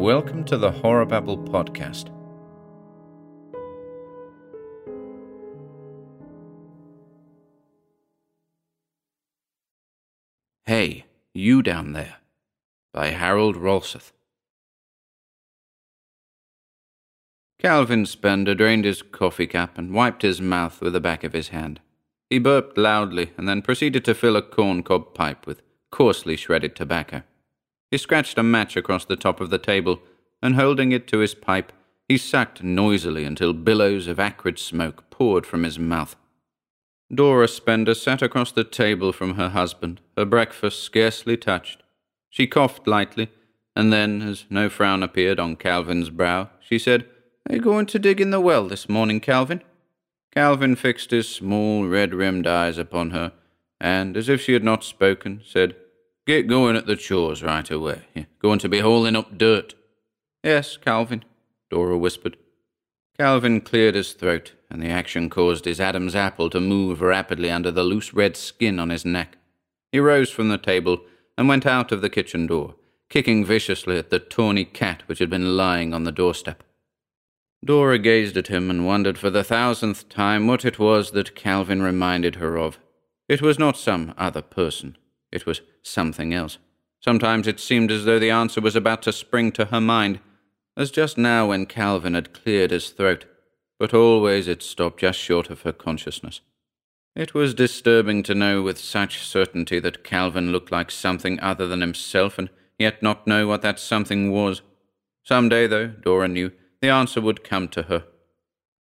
Welcome to the Horror Babble podcast. Hey, you down there, by Harold Rolseth. Calvin Spender drained his coffee cup and wiped his mouth with the back of his hand. He burped loudly and then proceeded to fill a corncob pipe with coarsely shredded tobacco. He scratched a match across the top of the table, and holding it to his pipe, he sucked noisily until billows of acrid smoke poured from his mouth. Dora Spender sat across the table from her husband, her breakfast scarcely touched. She coughed lightly, and then, as no frown appeared on Calvin's brow, she said, Are you going to dig in the well this morning, Calvin? Calvin fixed his small red rimmed eyes upon her, and, as if she had not spoken, said, Get going at the chores right away. You're going to be hauling up dirt. Yes, Calvin, Dora whispered. Calvin cleared his throat, and the action caused his Adam's apple to move rapidly under the loose red skin on his neck. He rose from the table and went out of the kitchen door, kicking viciously at the tawny cat which had been lying on the doorstep. Dora gazed at him and wondered for the thousandth time what it was that Calvin reminded her of. It was not some other person. It was something else. Sometimes it seemed as though the answer was about to spring to her mind, as just now when Calvin had cleared his throat, but always it stopped just short of her consciousness. It was disturbing to know with such certainty that Calvin looked like something other than himself, and yet not know what that something was. Some day, though, Dora knew, the answer would come to her.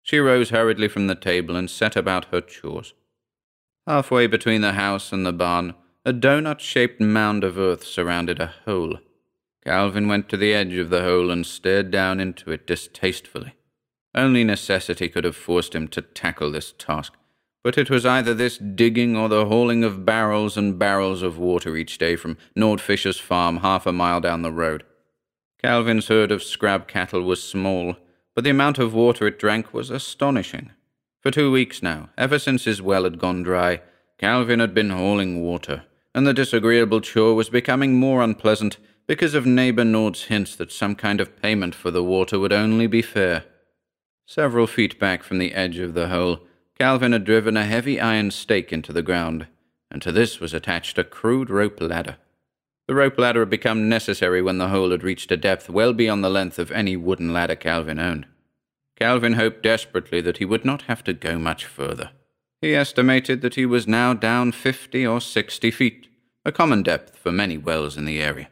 She rose hurriedly from the table and set about her chores. Halfway between the house and the barn, a donut shaped mound of earth surrounded a hole. Calvin went to the edge of the hole and stared down into it distastefully. Only necessity could have forced him to tackle this task, but it was either this digging or the hauling of barrels and barrels of water each day from Nord Fisher's farm half a mile down the road. Calvin's herd of scrub cattle was small, but the amount of water it drank was astonishing. For two weeks now, ever since his well had gone dry, Calvin had been hauling water, and the disagreeable chore was becoming more unpleasant because of neighbor Nord's hints that some kind of payment for the water would only be fair. Several feet back from the edge of the hole, Calvin had driven a heavy iron stake into the ground, and to this was attached a crude rope ladder. The rope ladder had become necessary when the hole had reached a depth well beyond the length of any wooden ladder Calvin owned. Calvin hoped desperately that he would not have to go much further. He estimated that he was now down fifty or sixty feet, a common depth for many wells in the area.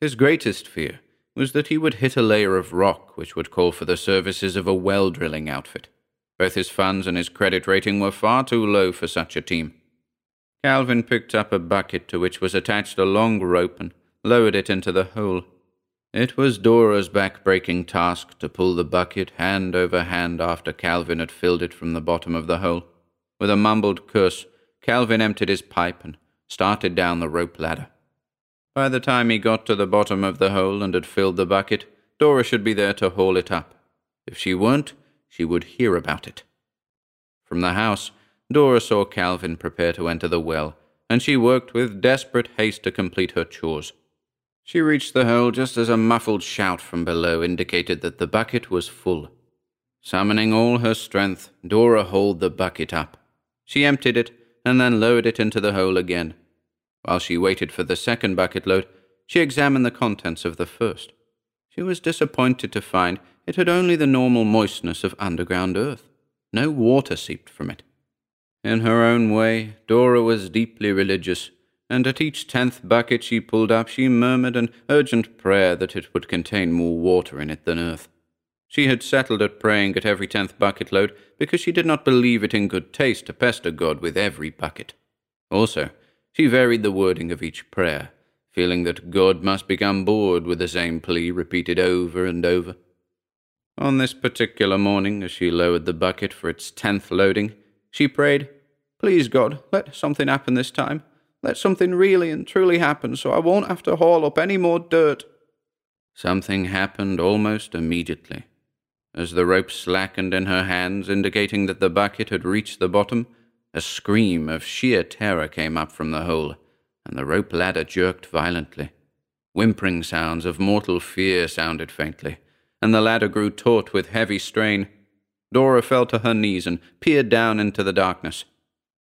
His greatest fear was that he would hit a layer of rock which would call for the services of a well drilling outfit. Both his funds and his credit rating were far too low for such a team. Calvin picked up a bucket to which was attached a long rope and lowered it into the hole. It was Dora's back-breaking task to pull the bucket hand over hand after Calvin had filled it from the bottom of the hole. With a mumbled curse, Calvin emptied his pipe and started down the rope ladder. By the time he got to the bottom of the hole and had filled the bucket, Dora should be there to haul it up. If she weren't, she would hear about it. From the house, Dora saw Calvin prepare to enter the well, and she worked with desperate haste to complete her chores. She reached the hole just as a muffled shout from below indicated that the bucket was full. Summoning all her strength, Dora hauled the bucket up. She emptied it and then lowered it into the hole again. While she waited for the second bucket load, she examined the contents of the first. She was disappointed to find it had only the normal moistness of underground earth. No water seeped from it. In her own way, Dora was deeply religious, and at each tenth bucket she pulled up, she murmured an urgent prayer that it would contain more water in it than earth. She had settled at praying at every tenth bucket load because she did not believe it in good taste to pester God with every bucket. Also, she varied the wording of each prayer, feeling that God must become bored with the same plea repeated over and over. On this particular morning, as she lowered the bucket for its tenth loading, she prayed, Please, God, let something happen this time. Let something really and truly happen so I won't have to haul up any more dirt. Something happened almost immediately. As the rope slackened in her hands, indicating that the bucket had reached the bottom, a scream of sheer terror came up from the hole, and the rope ladder jerked violently. Whimpering sounds of mortal fear sounded faintly, and the ladder grew taut with heavy strain. Dora fell to her knees and peered down into the darkness.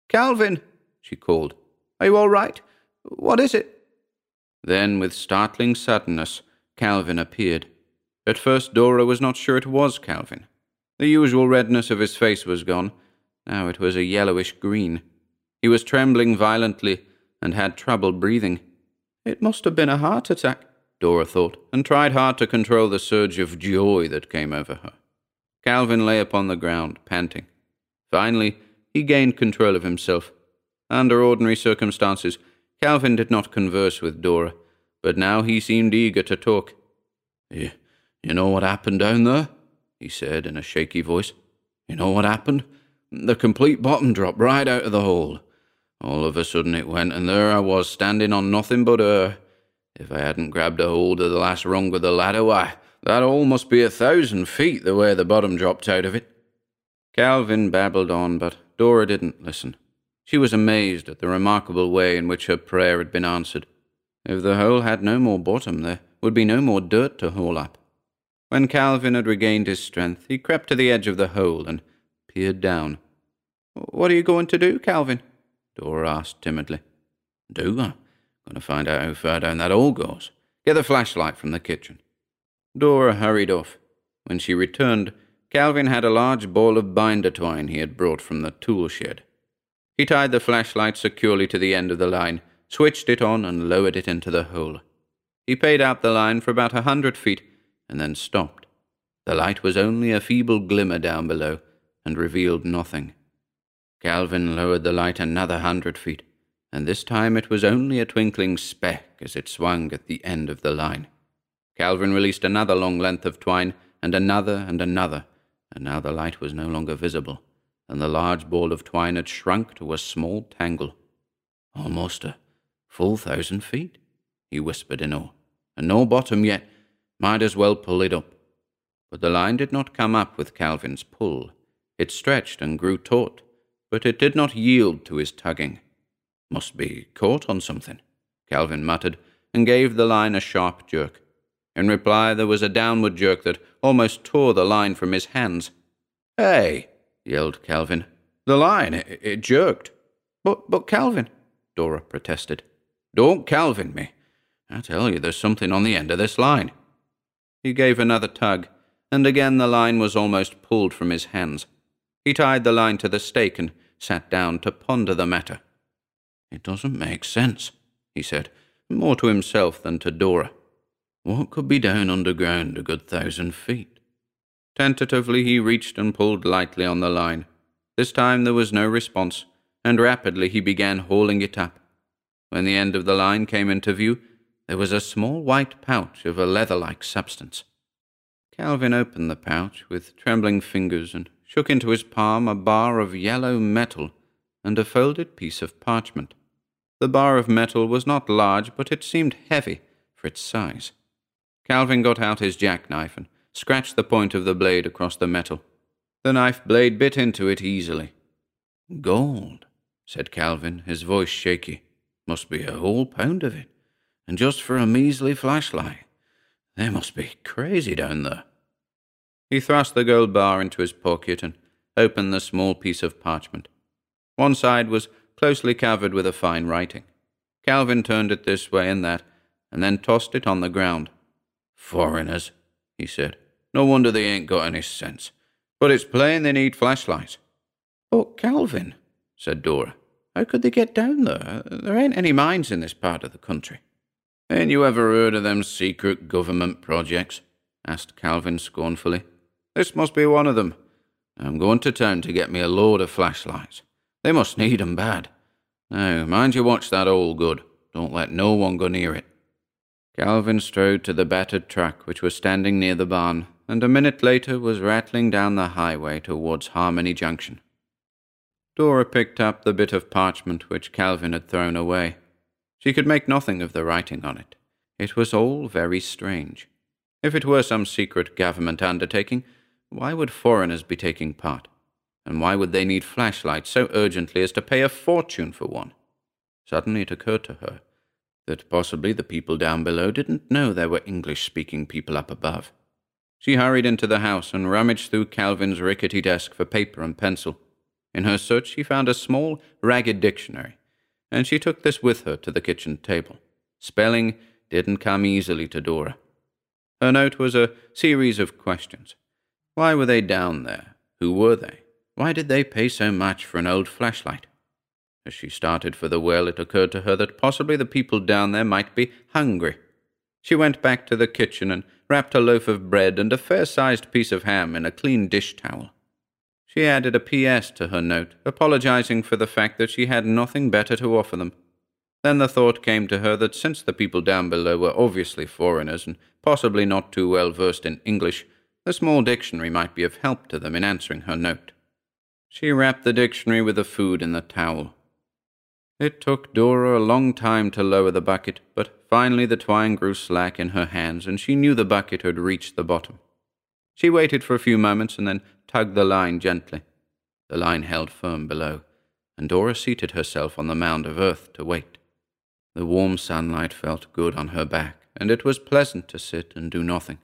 Calvin, she called. Are you all right? What is it? Then, with startling suddenness, Calvin appeared. At first, Dora was not sure it was Calvin. The usual redness of his face was gone. Now it was a yellowish green. He was trembling violently and had trouble breathing. It must have been a heart attack, Dora thought, and tried hard to control the surge of joy that came over her. Calvin lay upon the ground, panting. Finally, he gained control of himself. Under ordinary circumstances, Calvin did not converse with Dora, but now he seemed eager to talk. You, know what happened down there? he said in a shaky voice. You know what happened? The complete bottom dropped right out of the hole. All of a sudden it went, and there I was standing on nothing but air. If I hadn't grabbed a hold of the last rung of the ladder, why, that hole must be a thousand feet the way the bottom dropped out of it. Calvin babbled on, but Dora didn't listen. She was amazed at the remarkable way in which her prayer had been answered. If the hole had no more bottom, there would be no more dirt to haul up. When Calvin had regained his strength, he crept to the edge of the hole and peered down. What are you going to do, Calvin? Dora asked timidly. Do I? Going to find out how far down that hole goes. Get the flashlight from the kitchen. Dora hurried off. When she returned, Calvin had a large ball of binder twine he had brought from the tool shed. He tied the flashlight securely to the end of the line, switched it on, and lowered it into the hole. He paid out the line for about a hundred feet, and then stopped. The light was only a feeble glimmer down below, and revealed nothing. Calvin lowered the light another hundred feet, and this time it was only a twinkling speck as it swung at the end of the line. Calvin released another long length of twine, and another and another, and now the light was no longer visible and the large ball of twine had shrunk to a small tangle. Almost a full thousand feet, he whispered in awe, and no bottom yet. Might as well pull it up. But the line did not come up with Calvin's pull. It stretched and grew taut, but it did not yield to his tugging. Must be caught on something, Calvin muttered, and gave the line a sharp jerk. In reply, there was a downward jerk that almost tore the line from his hands. Hey! yelled Calvin. The line, it, it jerked. But, but Calvin, Dora protested. Don't Calvin me. I tell you, there's something on the end of this line. He gave another tug, and again the line was almost pulled from his hands. He tied the line to the stake and sat down to ponder the matter. It doesn't make sense, he said, more to himself than to Dora. What could be down underground a good thousand feet? Tentatively, he reached and pulled lightly on the line. This time there was no response, and rapidly he began hauling it up. When the end of the line came into view, there was a small white pouch of a leather like substance. Calvin opened the pouch with trembling fingers and shook into his palm a bar of yellow metal and a folded piece of parchment. The bar of metal was not large, but it seemed heavy for its size. Calvin got out his jackknife and scratched the point of the blade across the metal. The knife blade bit into it easily. Gold, said Calvin, his voice shaky. Must be a whole pound of it. And just for a measly flashlight. They must be crazy down there. He thrust the gold bar into his pocket and opened the small piece of parchment. One side was closely covered with a fine writing. Calvin turned it this way and that, and then tossed it on the ground. Foreigners, he said. No wonder they ain't got any sense. But it's plain they need flashlights. But, Calvin, said Dora, how could they get down there? There ain't any mines in this part of the country. Ain't you ever heard of them secret government projects? asked Calvin scornfully. This must be one of them. I'm going to town to get me a load of flashlights. They must need 'em bad. Now, mind you watch that hole good. Don't let no one go near it. Calvin strode to the battered truck which was standing near the barn and a minute later was rattling down the highway towards Harmony Junction. Dora picked up the bit of parchment which Calvin had thrown away. She could make nothing of the writing on it. It was all very strange. If it were some secret government undertaking, why would foreigners be taking part? And why would they need flashlights so urgently as to pay a fortune for one? Suddenly it occurred to her that possibly the people down below didn't know there were English speaking people up above. She hurried into the house and rummaged through Calvin's rickety desk for paper and pencil. In her search, she found a small, ragged dictionary, and she took this with her to the kitchen table. Spelling didn't come easily to Dora. Her note was a series of questions. Why were they down there? Who were they? Why did they pay so much for an old flashlight? As she started for the well, it occurred to her that possibly the people down there might be hungry. She went back to the kitchen and wrapped a loaf of bread and a fair sized piece of ham in a clean dish towel. She added a P.S. to her note, apologizing for the fact that she had nothing better to offer them. Then the thought came to her that since the people down below were obviously foreigners and possibly not too well versed in English, the small dictionary might be of help to them in answering her note. She wrapped the dictionary with the food in the towel. It took Dora a long time to lower the bucket, but finally the twine grew slack in her hands, and she knew the bucket had reached the bottom. She waited for a few moments and then tugged the line gently. The line held firm below, and Dora seated herself on the mound of earth to wait. The warm sunlight felt good on her back, and it was pleasant to sit and do nothing.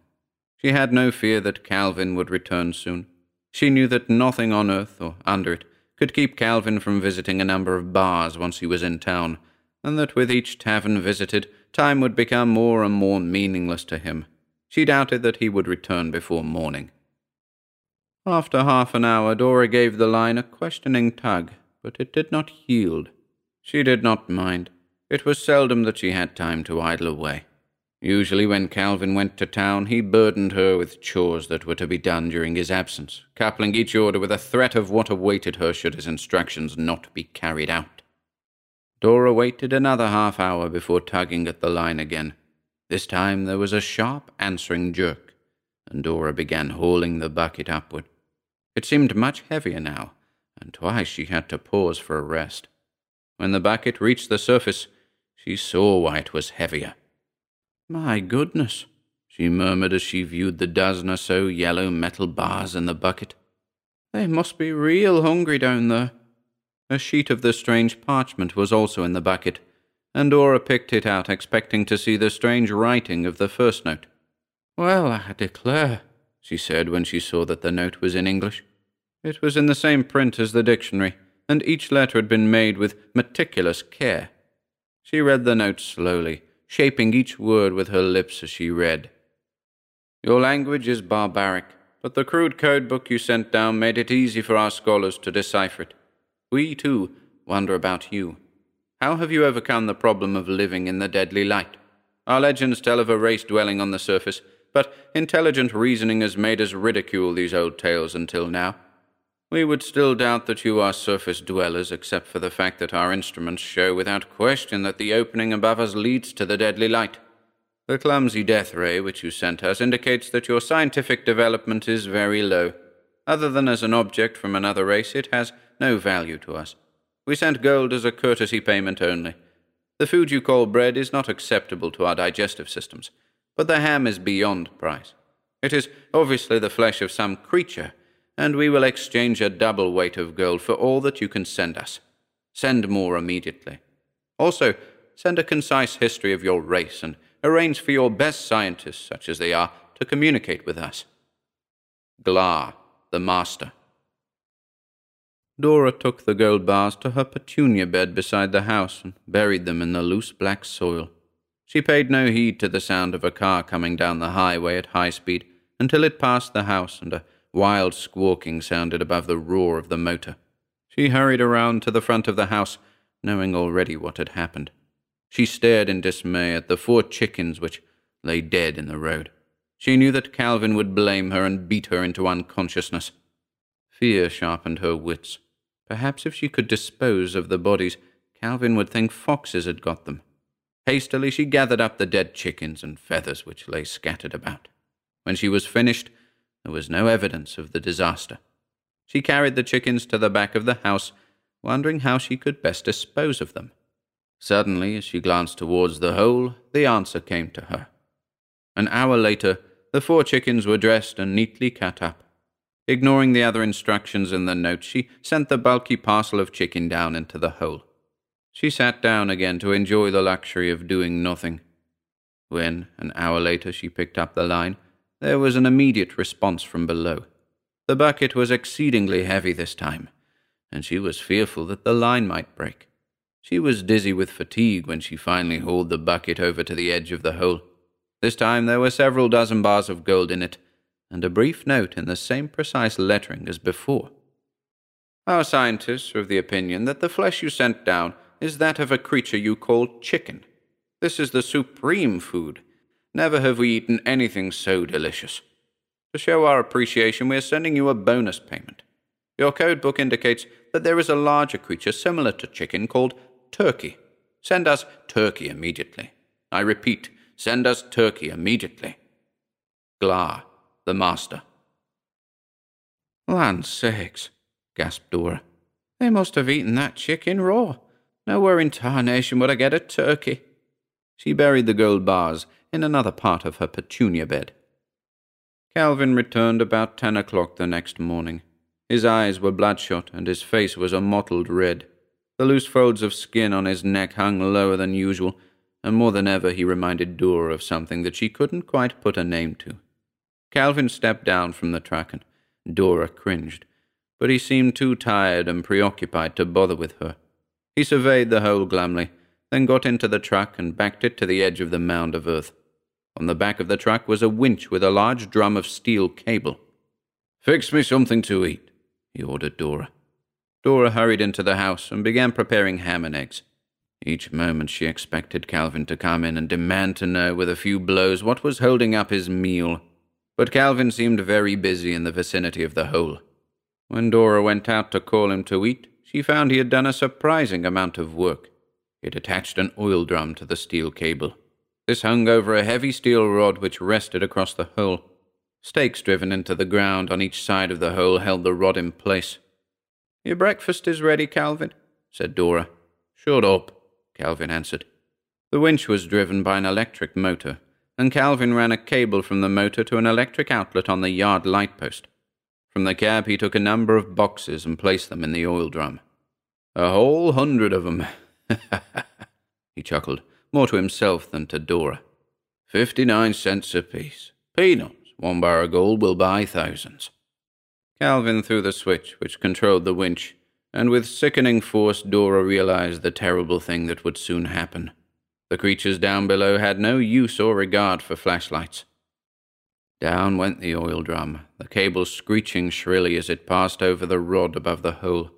She had no fear that Calvin would return soon. She knew that nothing on earth or under it could keep Calvin from visiting a number of bars once he was in town, and that with each tavern visited, time would become more and more meaningless to him, she doubted that he would return before morning. After half an hour, Dora gave the line a questioning tug, but it did not yield. She did not mind. It was seldom that she had time to idle away. Usually, when Calvin went to town, he burdened her with chores that were to be done during his absence, coupling each order with a threat of what awaited her should his instructions not be carried out. Dora waited another half hour before tugging at the line again. This time there was a sharp answering jerk, and Dora began hauling the bucket upward. It seemed much heavier now, and twice she had to pause for a rest. When the bucket reached the surface, she saw why it was heavier. My goodness, she murmured as she viewed the dozen or so yellow metal bars in the bucket. They must be real hungry down there. A sheet of the strange parchment was also in the bucket, and Dora picked it out, expecting to see the strange writing of the first note. Well, I declare, she said when she saw that the note was in English. It was in the same print as the dictionary, and each letter had been made with meticulous care. She read the note slowly, shaping each word with her lips as she read. Your language is barbaric, but the crude code book you sent down made it easy for our scholars to decipher it. We, too, wonder about you. How have you overcome the problem of living in the deadly light? Our legends tell of a race dwelling on the surface, but intelligent reasoning has made us ridicule these old tales until now. We would still doubt that you are surface dwellers, except for the fact that our instruments show without question that the opening above us leads to the deadly light. The clumsy death ray which you sent us indicates that your scientific development is very low. Other than as an object from another race, it has no value to us. We sent gold as a courtesy payment only. The food you call bread is not acceptable to our digestive systems, but the ham is beyond price. It is obviously the flesh of some creature, and we will exchange a double weight of gold for all that you can send us. Send more immediately. Also, send a concise history of your race and arrange for your best scientists, such as they are, to communicate with us. Glar, the Master. Dora took the gold bars to her petunia bed beside the house and buried them in the loose black soil. She paid no heed to the sound of a car coming down the highway at high speed until it passed the house and a wild squawking sounded above the roar of the motor. She hurried around to the front of the house, knowing already what had happened. She stared in dismay at the four chickens which lay dead in the road. She knew that Calvin would blame her and beat her into unconsciousness. Fear sharpened her wits. Perhaps if she could dispose of the bodies, Calvin would think foxes had got them. Hastily she gathered up the dead chickens and feathers which lay scattered about. When she was finished, there was no evidence of the disaster. She carried the chickens to the back of the house, wondering how she could best dispose of them. Suddenly, as she glanced towards the hole, the answer came to her. An hour later, the four chickens were dressed and neatly cut up. Ignoring the other instructions in the note, she sent the bulky parcel of chicken down into the hole. She sat down again to enjoy the luxury of doing nothing. When, an hour later, she picked up the line, there was an immediate response from below. The bucket was exceedingly heavy this time, and she was fearful that the line might break. She was dizzy with fatigue when she finally hauled the bucket over to the edge of the hole. This time there were several dozen bars of gold in it, and a brief note in the same precise lettering as before. Our scientists are of the opinion that the flesh you sent down is that of a creature you call chicken. This is the supreme food. Never have we eaten anything so delicious. To show our appreciation, we are sending you a bonus payment. Your code book indicates that there is a larger creature similar to chicken called turkey. Send us turkey immediately. I repeat, send us turkey immediately. Glar, the master. Land sakes, gasped Dora. They must have eaten that chicken raw. Nowhere in tarnation would I get a turkey. She buried the gold bars in another part of her petunia bed. Calvin returned about ten o'clock the next morning. His eyes were bloodshot, and his face was a mottled red. The loose folds of skin on his neck hung lower than usual, and more than ever he reminded Dora of something that she couldn't quite put a name to. Calvin stepped down from the truck, and Dora cringed, but he seemed too tired and preoccupied to bother with her. He surveyed the hole glumly, then got into the truck and backed it to the edge of the mound of earth. On the back of the truck was a winch with a large drum of steel cable. Fix me something to eat, he ordered Dora. Dora hurried into the house and began preparing ham and eggs. Each moment she expected Calvin to come in and demand to know with a few blows what was holding up his meal. But Calvin seemed very busy in the vicinity of the hole. When Dora went out to call him to eat, she found he had done a surprising amount of work. He had attached an oil drum to the steel cable. This hung over a heavy steel rod which rested across the hole. Stakes driven into the ground on each side of the hole held the rod in place. Your breakfast is ready, Calvin, said Dora. Shut up, Calvin answered. The winch was driven by an electric motor, and Calvin ran a cable from the motor to an electric outlet on the yard light post. From the cab he took a number of boxes and placed them in the oil drum. A whole hundred of them. he chuckled, more to himself than to Dora. Fifty-nine cents apiece. Peanuts. One bar of gold will buy thousands. Calvin threw the switch which controlled the winch, and with sickening force Dora realized the terrible thing that would soon happen. The creatures down below had no use or regard for flashlights. Down went the oil drum, the cable screeching shrilly as it passed over the rod above the hole.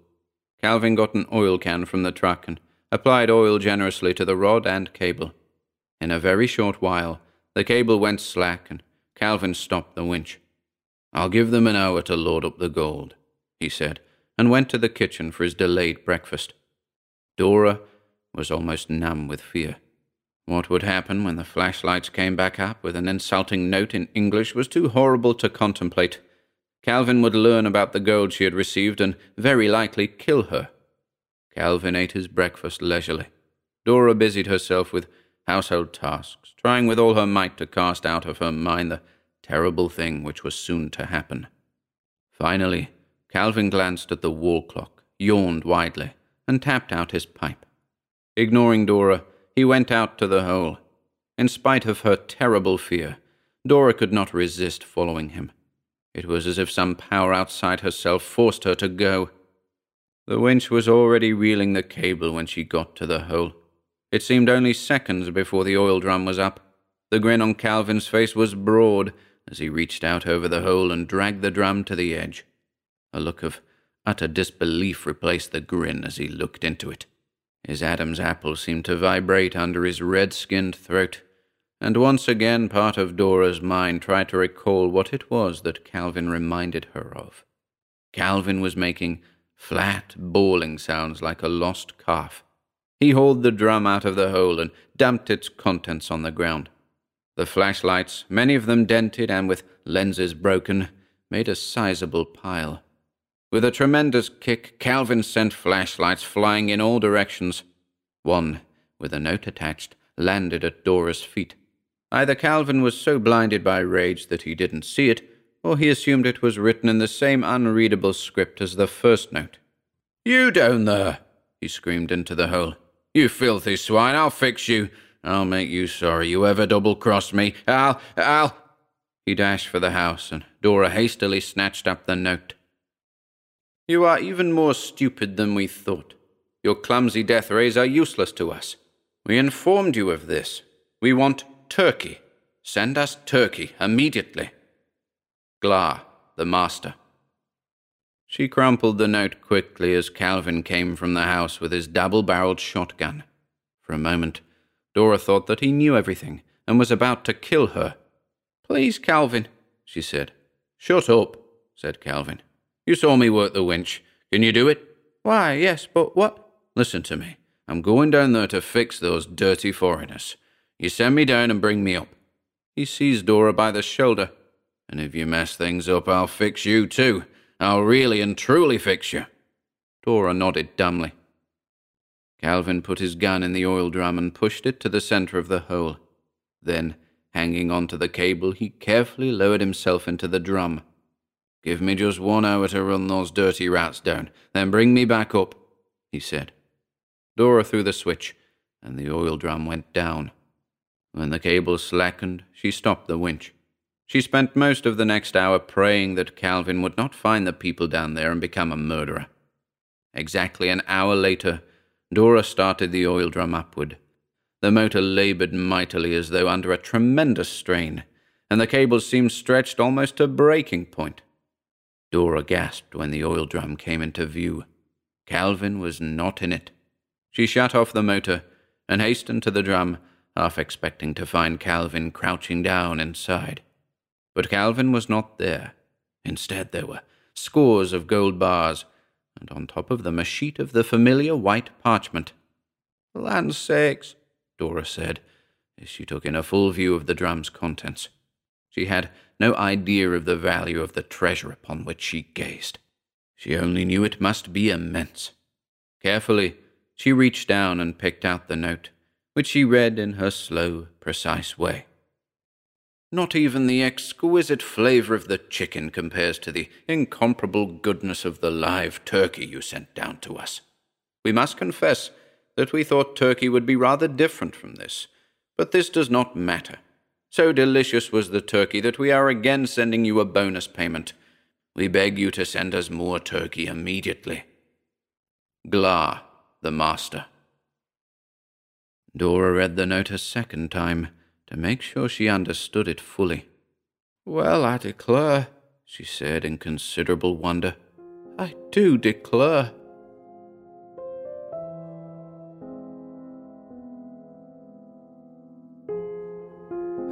Calvin got an oil can from the truck and applied oil generously to the rod and cable. In a very short while, the cable went slack and Calvin stopped the winch. I'll give them an hour to load up the gold, he said, and went to the kitchen for his delayed breakfast. Dora was almost numb with fear. What would happen when the flashlights came back up with an insulting note in English was too horrible to contemplate. Calvin would learn about the gold she had received and very likely kill her. Calvin ate his breakfast leisurely. Dora busied herself with household tasks, trying with all her might to cast out of her mind the terrible thing which was soon to happen. Finally, Calvin glanced at the wall clock, yawned widely, and tapped out his pipe. Ignoring Dora, he went out to the hole. In spite of her terrible fear, Dora could not resist following him. It was as if some power outside herself forced her to go. The winch was already reeling the cable when she got to the hole. It seemed only seconds before the oil drum was up. The grin on Calvin's face was broad, as he reached out over the hole and dragged the drum to the edge. A look of utter disbelief replaced the grin as he looked into it. His Adam's apple seemed to vibrate under his red skinned throat, and once again part of Dora's mind tried to recall what it was that Calvin reminded her of. Calvin was making flat, bawling sounds like a lost calf. He hauled the drum out of the hole and dumped its contents on the ground. The flashlights, many of them dented and with lenses broken, made a sizable pile. With a tremendous kick, Calvin sent flashlights flying in all directions. One, with a note attached, landed at Dora's feet. Either Calvin was so blinded by rage that he didn't see it, or he assumed it was written in the same unreadable script as the first note. You down there! he screamed into the hole. You filthy swine, I'll fix you. I'll make you sorry you ever double crossed me. I'll, I'll. He dashed for the house, and Dora hastily snatched up the note. You are even more stupid than we thought. Your clumsy death rays are useless to us. We informed you of this. We want turkey. Send us turkey immediately. Glar, the master. She crumpled the note quickly as Calvin came from the house with his double barreled shotgun. For a moment, Dora thought that he knew everything and was about to kill her. Please, Calvin, she said. Shut up, said Calvin. You saw me work the winch. Can you do it? Why, yes, but what? Listen to me. I'm going down there to fix those dirty foreigners. You send me down and bring me up. He seized Dora by the shoulder. And if you mess things up, I'll fix you too. I'll really and truly fix you. Dora nodded dumbly. Calvin put his gun in the oil drum and pushed it to the center of the hole. Then, hanging onto the cable, he carefully lowered himself into the drum. Give me just one hour to run those dirty rats down, then bring me back up, he said. Dora threw the switch, and the oil drum went down. When the cable slackened, she stopped the winch. She spent most of the next hour praying that Calvin would not find the people down there and become a murderer. Exactly an hour later, Dora started the oil drum upward. The motor labored mightily as though under a tremendous strain, and the cables seemed stretched almost to breaking point. Dora gasped when the oil drum came into view. Calvin was not in it. She shut off the motor and hastened to the drum, half expecting to find Calvin crouching down inside. But Calvin was not there. Instead, there were scores of gold bars and on top of them a sheet of the familiar white parchment. For land's sakes, Dora said, as she took in a full view of the drum's contents. She had no idea of the value of the treasure upon which she gazed. She only knew it must be immense. Carefully, she reached down and picked out the note, which she read in her slow, precise way. Not even the exquisite flavor of the chicken compares to the incomparable goodness of the live turkey you sent down to us. We must confess that we thought turkey would be rather different from this, but this does not matter. So delicious was the turkey that we are again sending you a bonus payment. We beg you to send us more turkey immediately. Glar, the master. Dora read the note a second time to make sure she understood it fully. Well, I declare, she said in considerable wonder. I do declare.